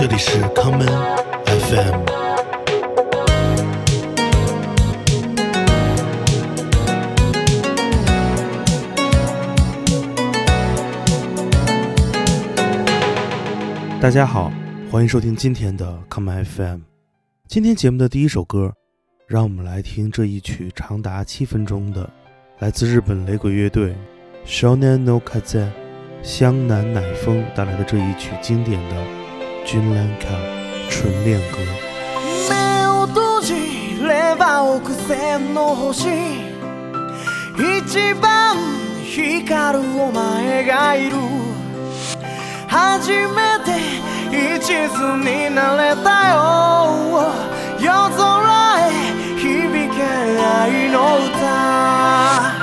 这里是康门 FM。大家好，欢迎收听今天的康门 FM。今天节目的第一首歌，让我们来听这一曲长达七分钟的，来自日本雷鬼乐队 Shonen Kaze 香南乃风带来的这一曲经典的。恋歌目を閉じれば億千の星一番光るお前がいる初めて一途になれたよ夜空へ響け愛の歌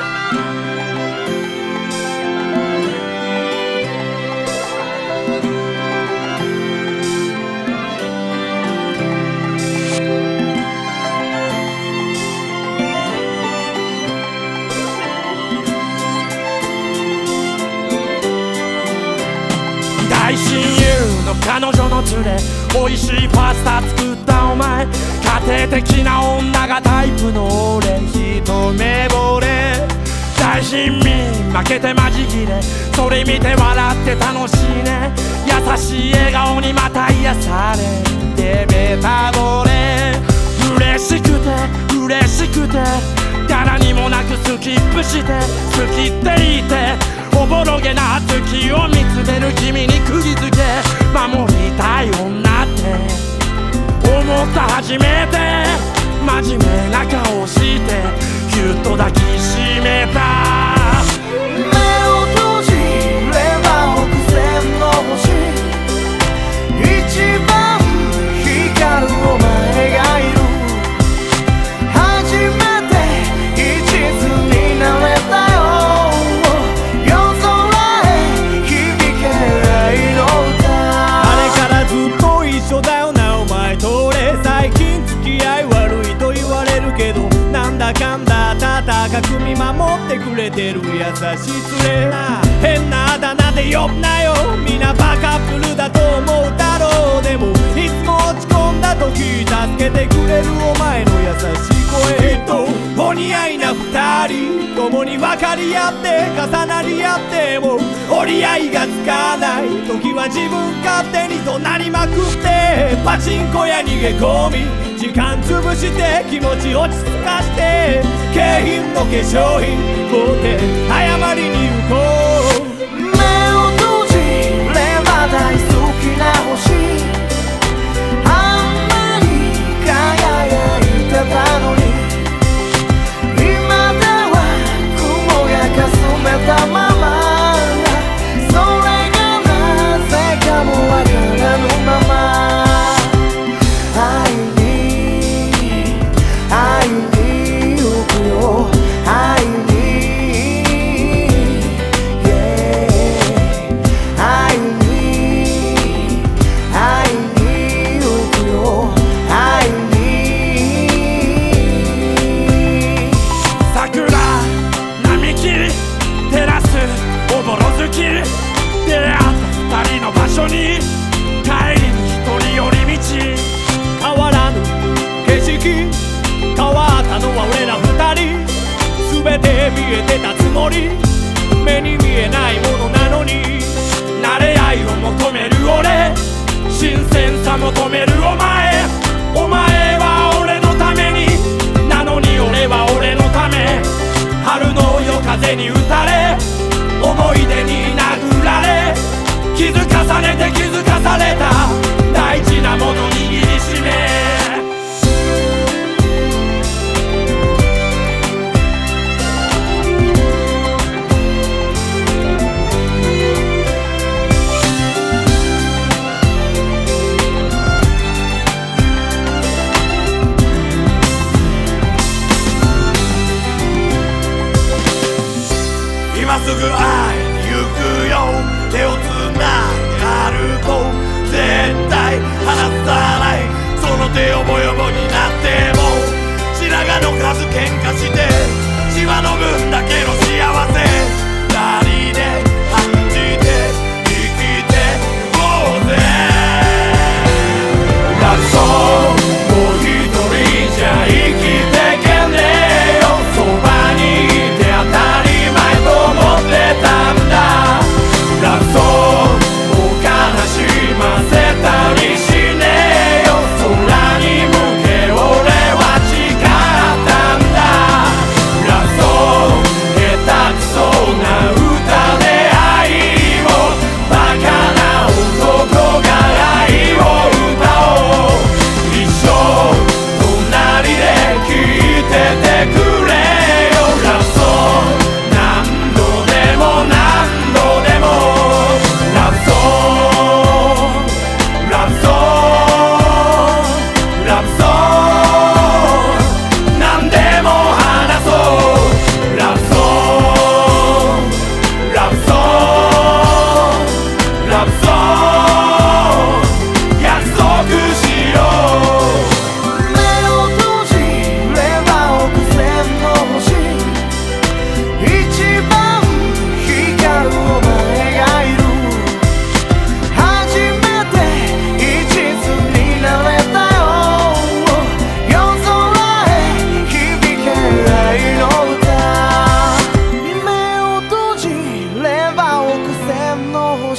彼女の連れ美味しいパスタ作ったお前家庭的な女がタイプの俺一目惚れ大貧民負けてマジギレそれ見て笑って楽しいね優しい笑顔にまた癒されてベタ惚れ嬉しくて嬉しくて柄にもなくスキップして好きって言っておぼろげな月を見つめる君に釘付け守りたい女って思った初めて真面目な顔してぎゅっと抱きしめたてくれてる優しいつれ変なあだ名で呼ぶなよ皆バカップルだと思うだろうでもいつも落ち込んだ時助けてくれるお前の優しい声きっとお似合いな二人共に分かり合って重なり合っても折り合いがつかない時は自分勝手に怒鳴りまくってパチンコ屋逃げ込み時間潰して気持ち落ち着かして景品の化粧品買うて謝りに行こう目を閉じれば大好きな星あんまり輝いてたのに全て見えてたつもり目に見えないものなのに慣れ合いを求める俺新鮮さ求めるお前お前は俺のためになのに俺は俺のため春の夜風に打たれ思い出に殴られ気づかされて気づかされた大事なもの喧嘩して血は飲むんだけど幸せ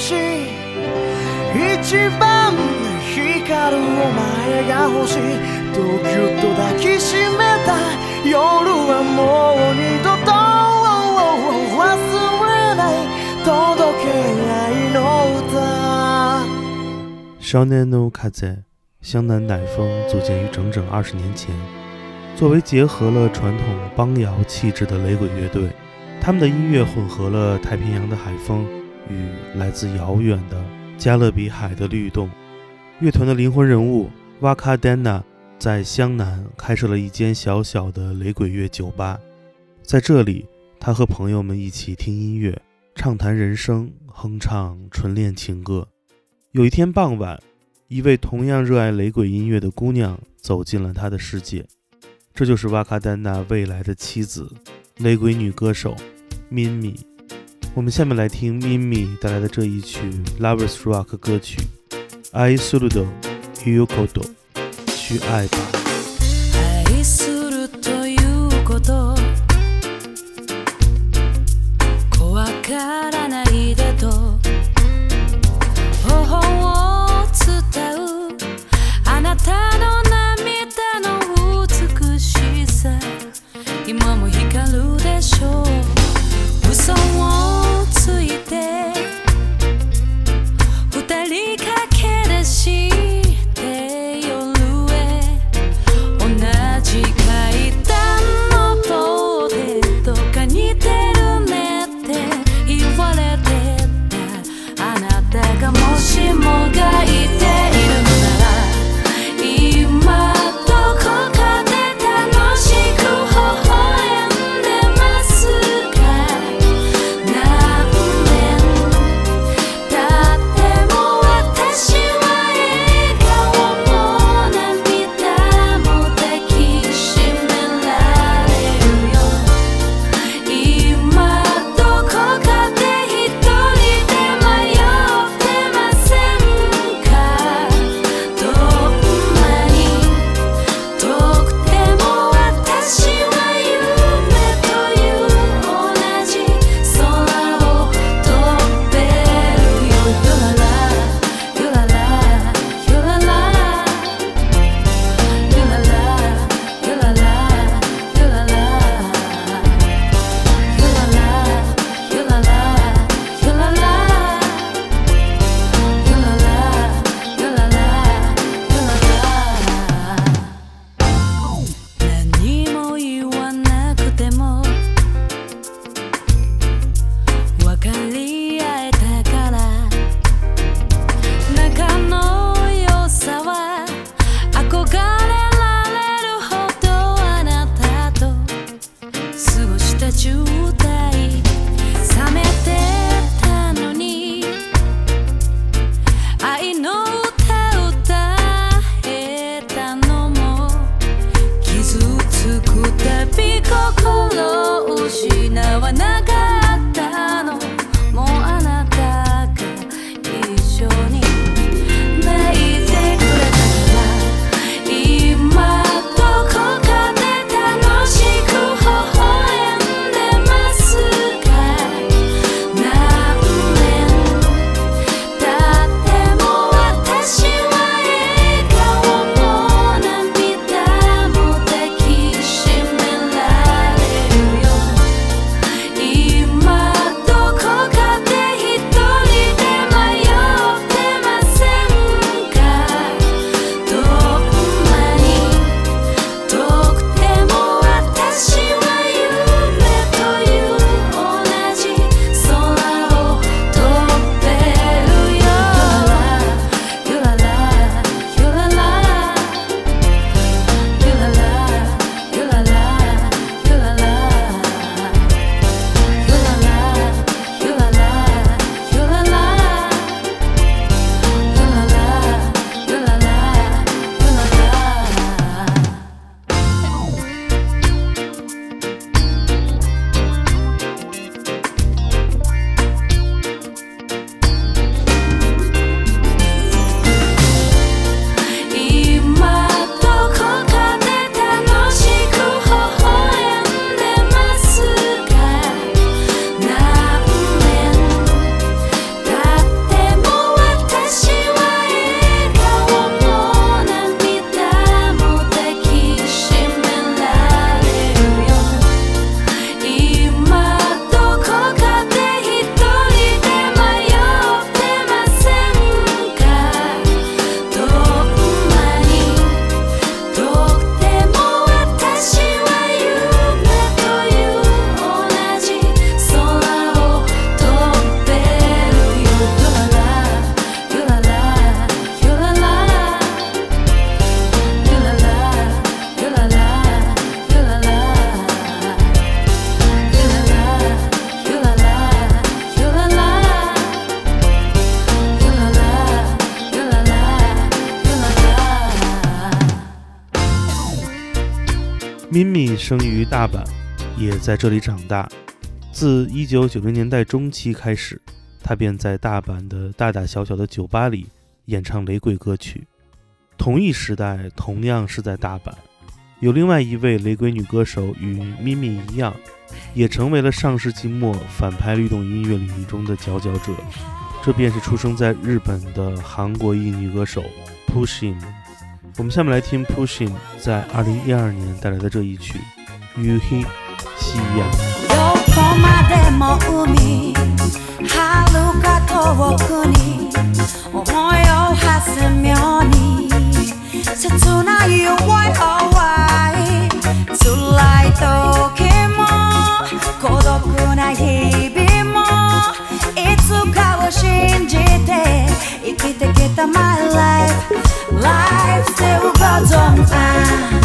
湘南乃风组建于整整二十年前，作为结合了传统邦摇气质的雷鬼乐队，他们的音乐混合了太平洋的海风。与来自遥远的加勒比海的律动，乐团的灵魂人物瓦卡丹娜在湘南开设了一间小小的雷鬼乐酒吧，在这里，他和朋友们一起听音乐，畅谈人生，哼唱纯恋情歌。有一天傍晚，一位同样热爱雷鬼音乐的姑娘走进了他的世界，这就是瓦卡丹娜未来的妻子，雷鬼女歌手 Mimi Mimi。我们下面来听 Mimi 带来的这一曲《Lovers Rock》歌曲《爱すると k うこと》，去爱吧。大阪也在这里长大。自一九九零年代中期开始，他便在大阪的大大小小的酒吧里演唱雷鬼歌曲。同一时代，同样是在大阪，有另外一位雷鬼女歌手与咪咪一样，也成为了上世纪末反派律动音乐领域中的佼佼者。这便是出生在日本的韩国裔女歌手 Pushim。我们下面来听 Pushim 在二零一二年带来的这一曲。夕日夕やどこまでも海遥か遠くに思いを馳すように切ない弱いわい辛い時も孤独な日々もいつかを信じて生きてきた My life Life still goes on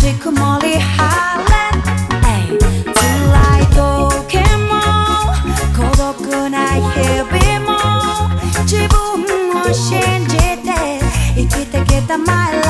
ち曇り晴れ辛い時も孤独な日々も自分を信じて生きてきた My life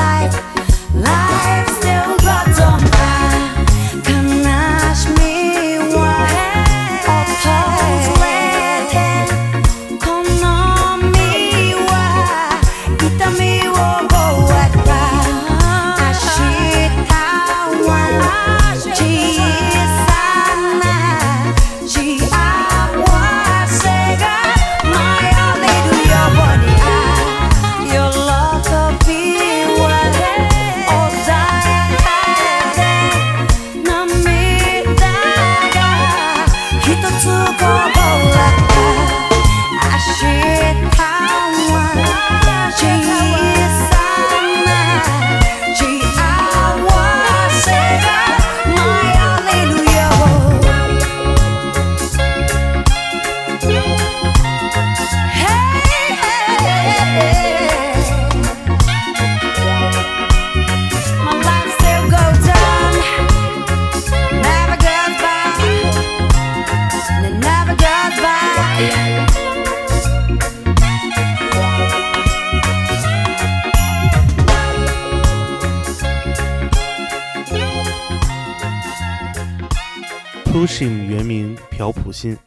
Pushim 原名朴普信，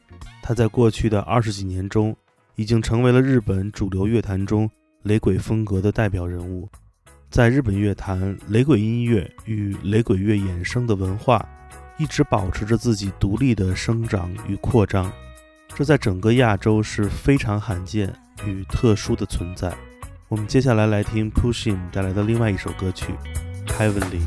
他在过去的二十几年中，已经成为了日本主流乐坛中雷鬼风格的代表人物。在日本乐坛，雷鬼音乐与雷鬼乐衍生的文化一直保持着自己独立的生长与扩张，这在整个亚洲是非常罕见与特殊的存在。我们接下来来听 Pushim 带来的另外一首歌曲《Heavenly》。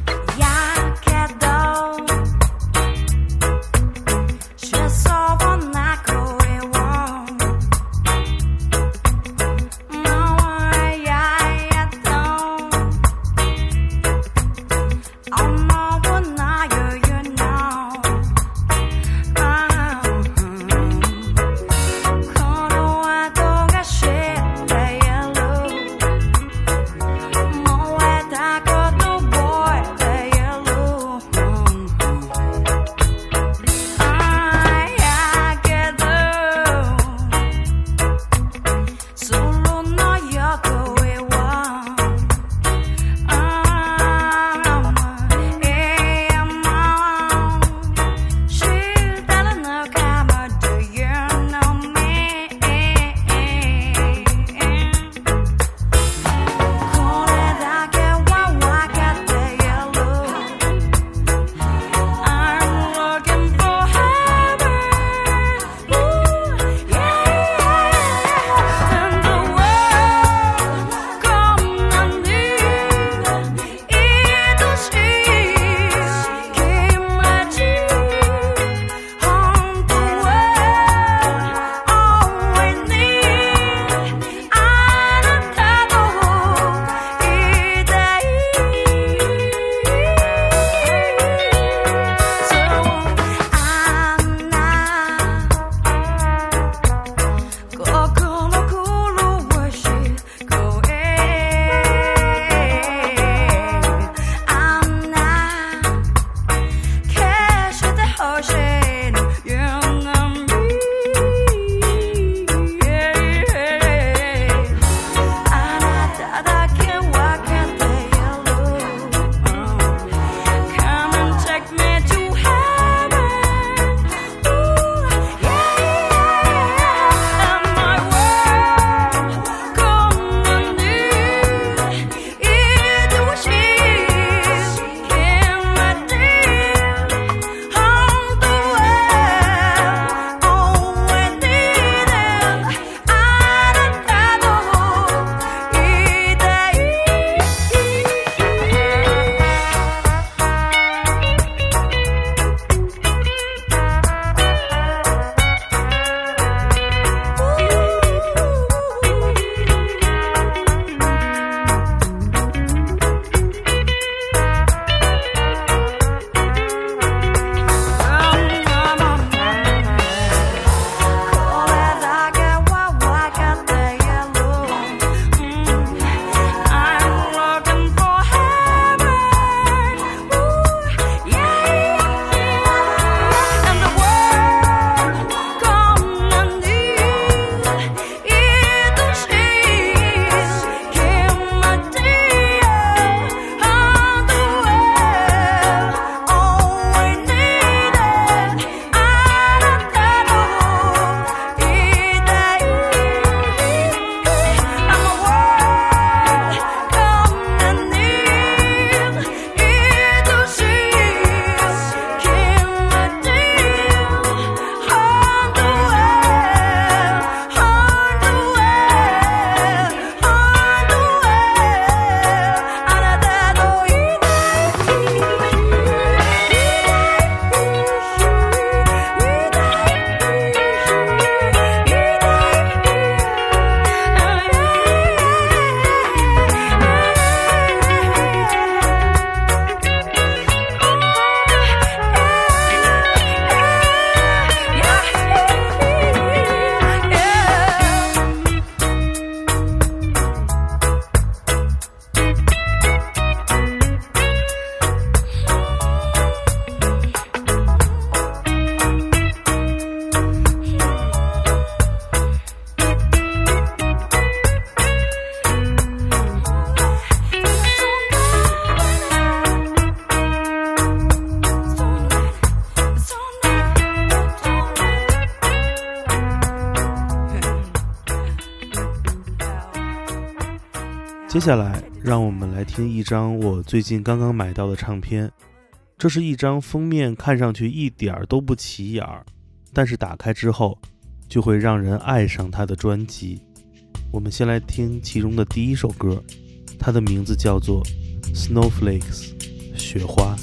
接下来，让我们来听一张我最近刚刚买到的唱片。这是一张封面看上去一点儿都不起眼儿，但是打开之后就会让人爱上它的专辑。我们先来听其中的第一首歌，它的名字叫做《Snowflakes》，雪花。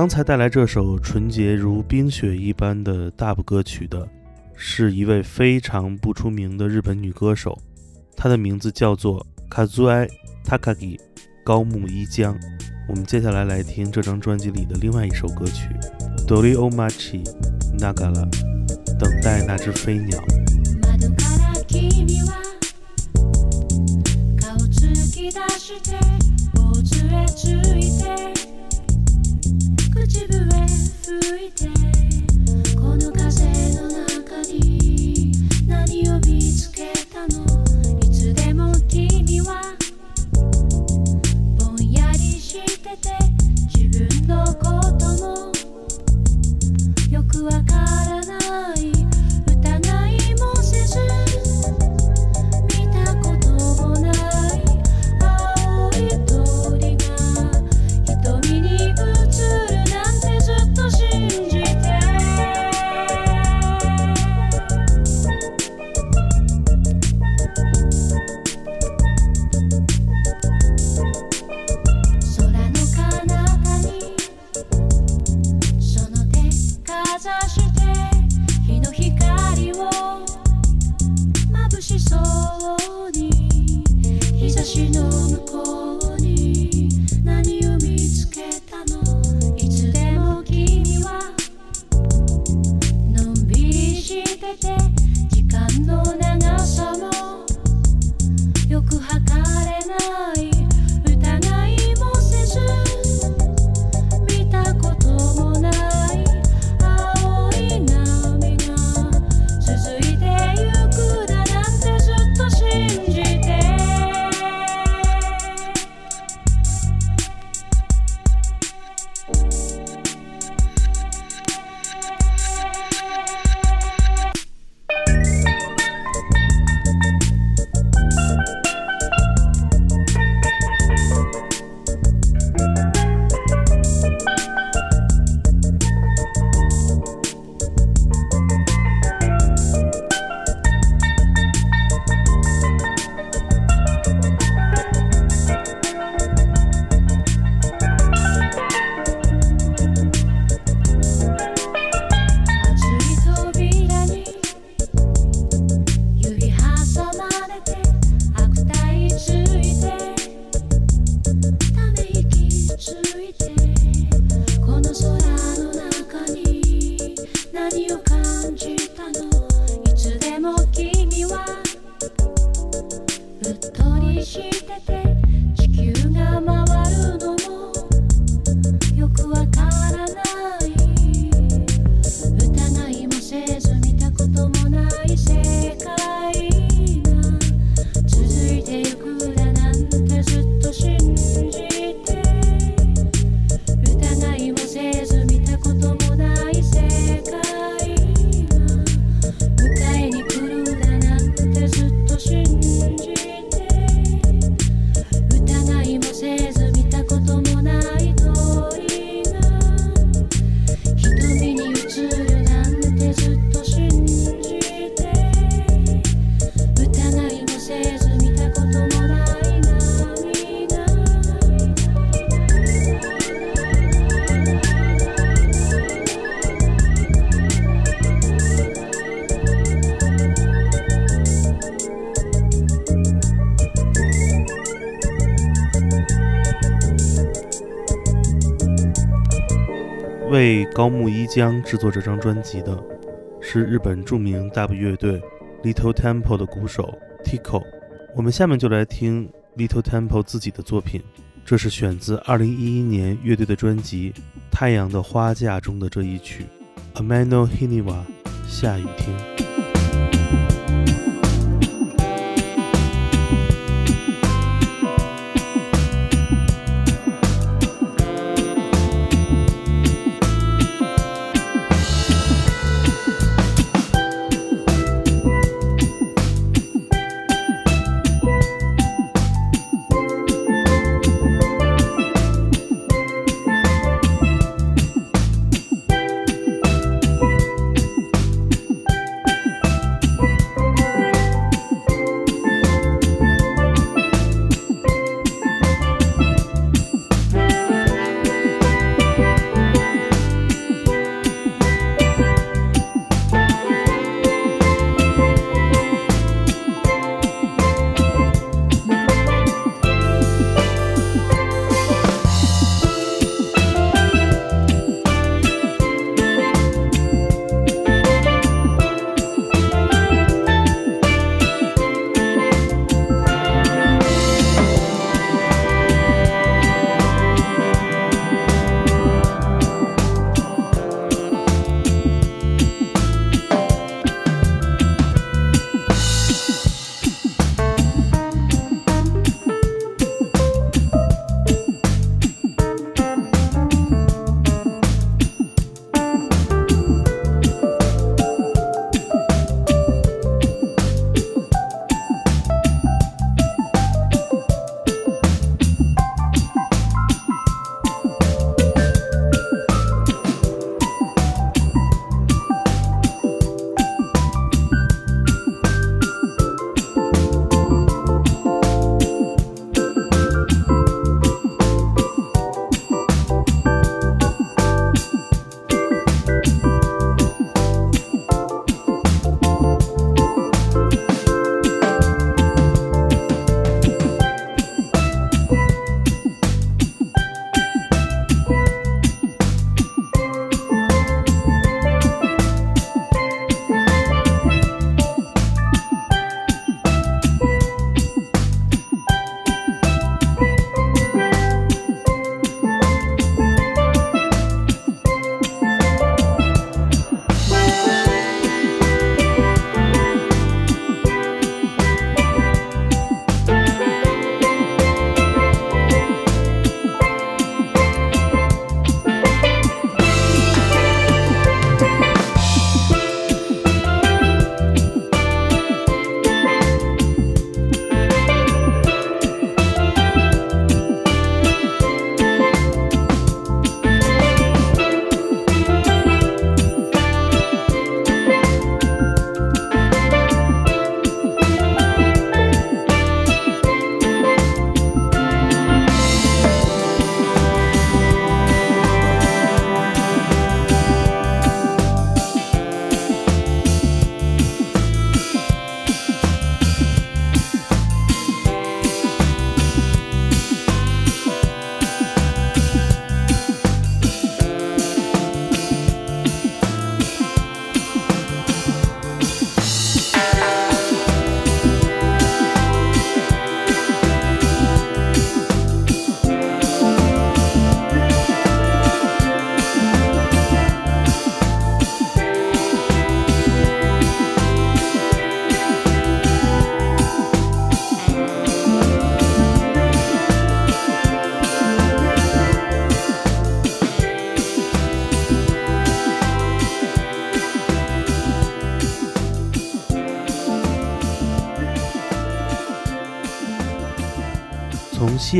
刚才带来这首纯洁如冰雪一般的大 b 歌曲的，是一位非常不出名的日本女歌手，她的名字叫做 k a z u i Takagi 高木一江。我们接下来来听这张专辑里的另外一首歌曲《Doriomachi Naga》l a 等待那只飞鸟。高木一江制作这张专辑的是日本著名大部乐队 Little Temple 的鼓手 Tico。我们下面就来听 Little Temple 自己的作品，这是选自2011年乐队的专辑《太阳的花架》中的这一曲《a m a n o Hinawa 下雨天》。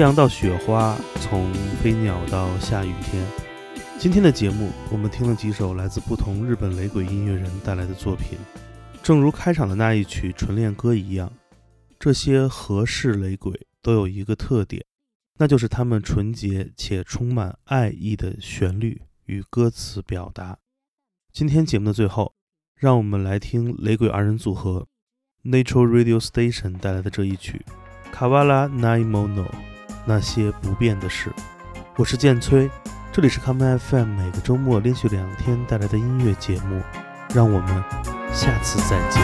太阳到雪花，从飞鸟到下雨天。今天的节目，我们听了几首来自不同日本雷鬼音乐人带来的作品。正如开场的那一曲《纯恋歌》一样，这些和式雷鬼都有一个特点，那就是他们纯洁且充满爱意的旋律与歌词表达。今天节目的最后，让我们来听雷鬼二人组合 Natural Radio Station 带来的这一曲《Kawala Naimono》。那些不变的事，我是剑崔，这里是 Come FM，每个周末连续两天带来的音乐节目，让我们下次再见。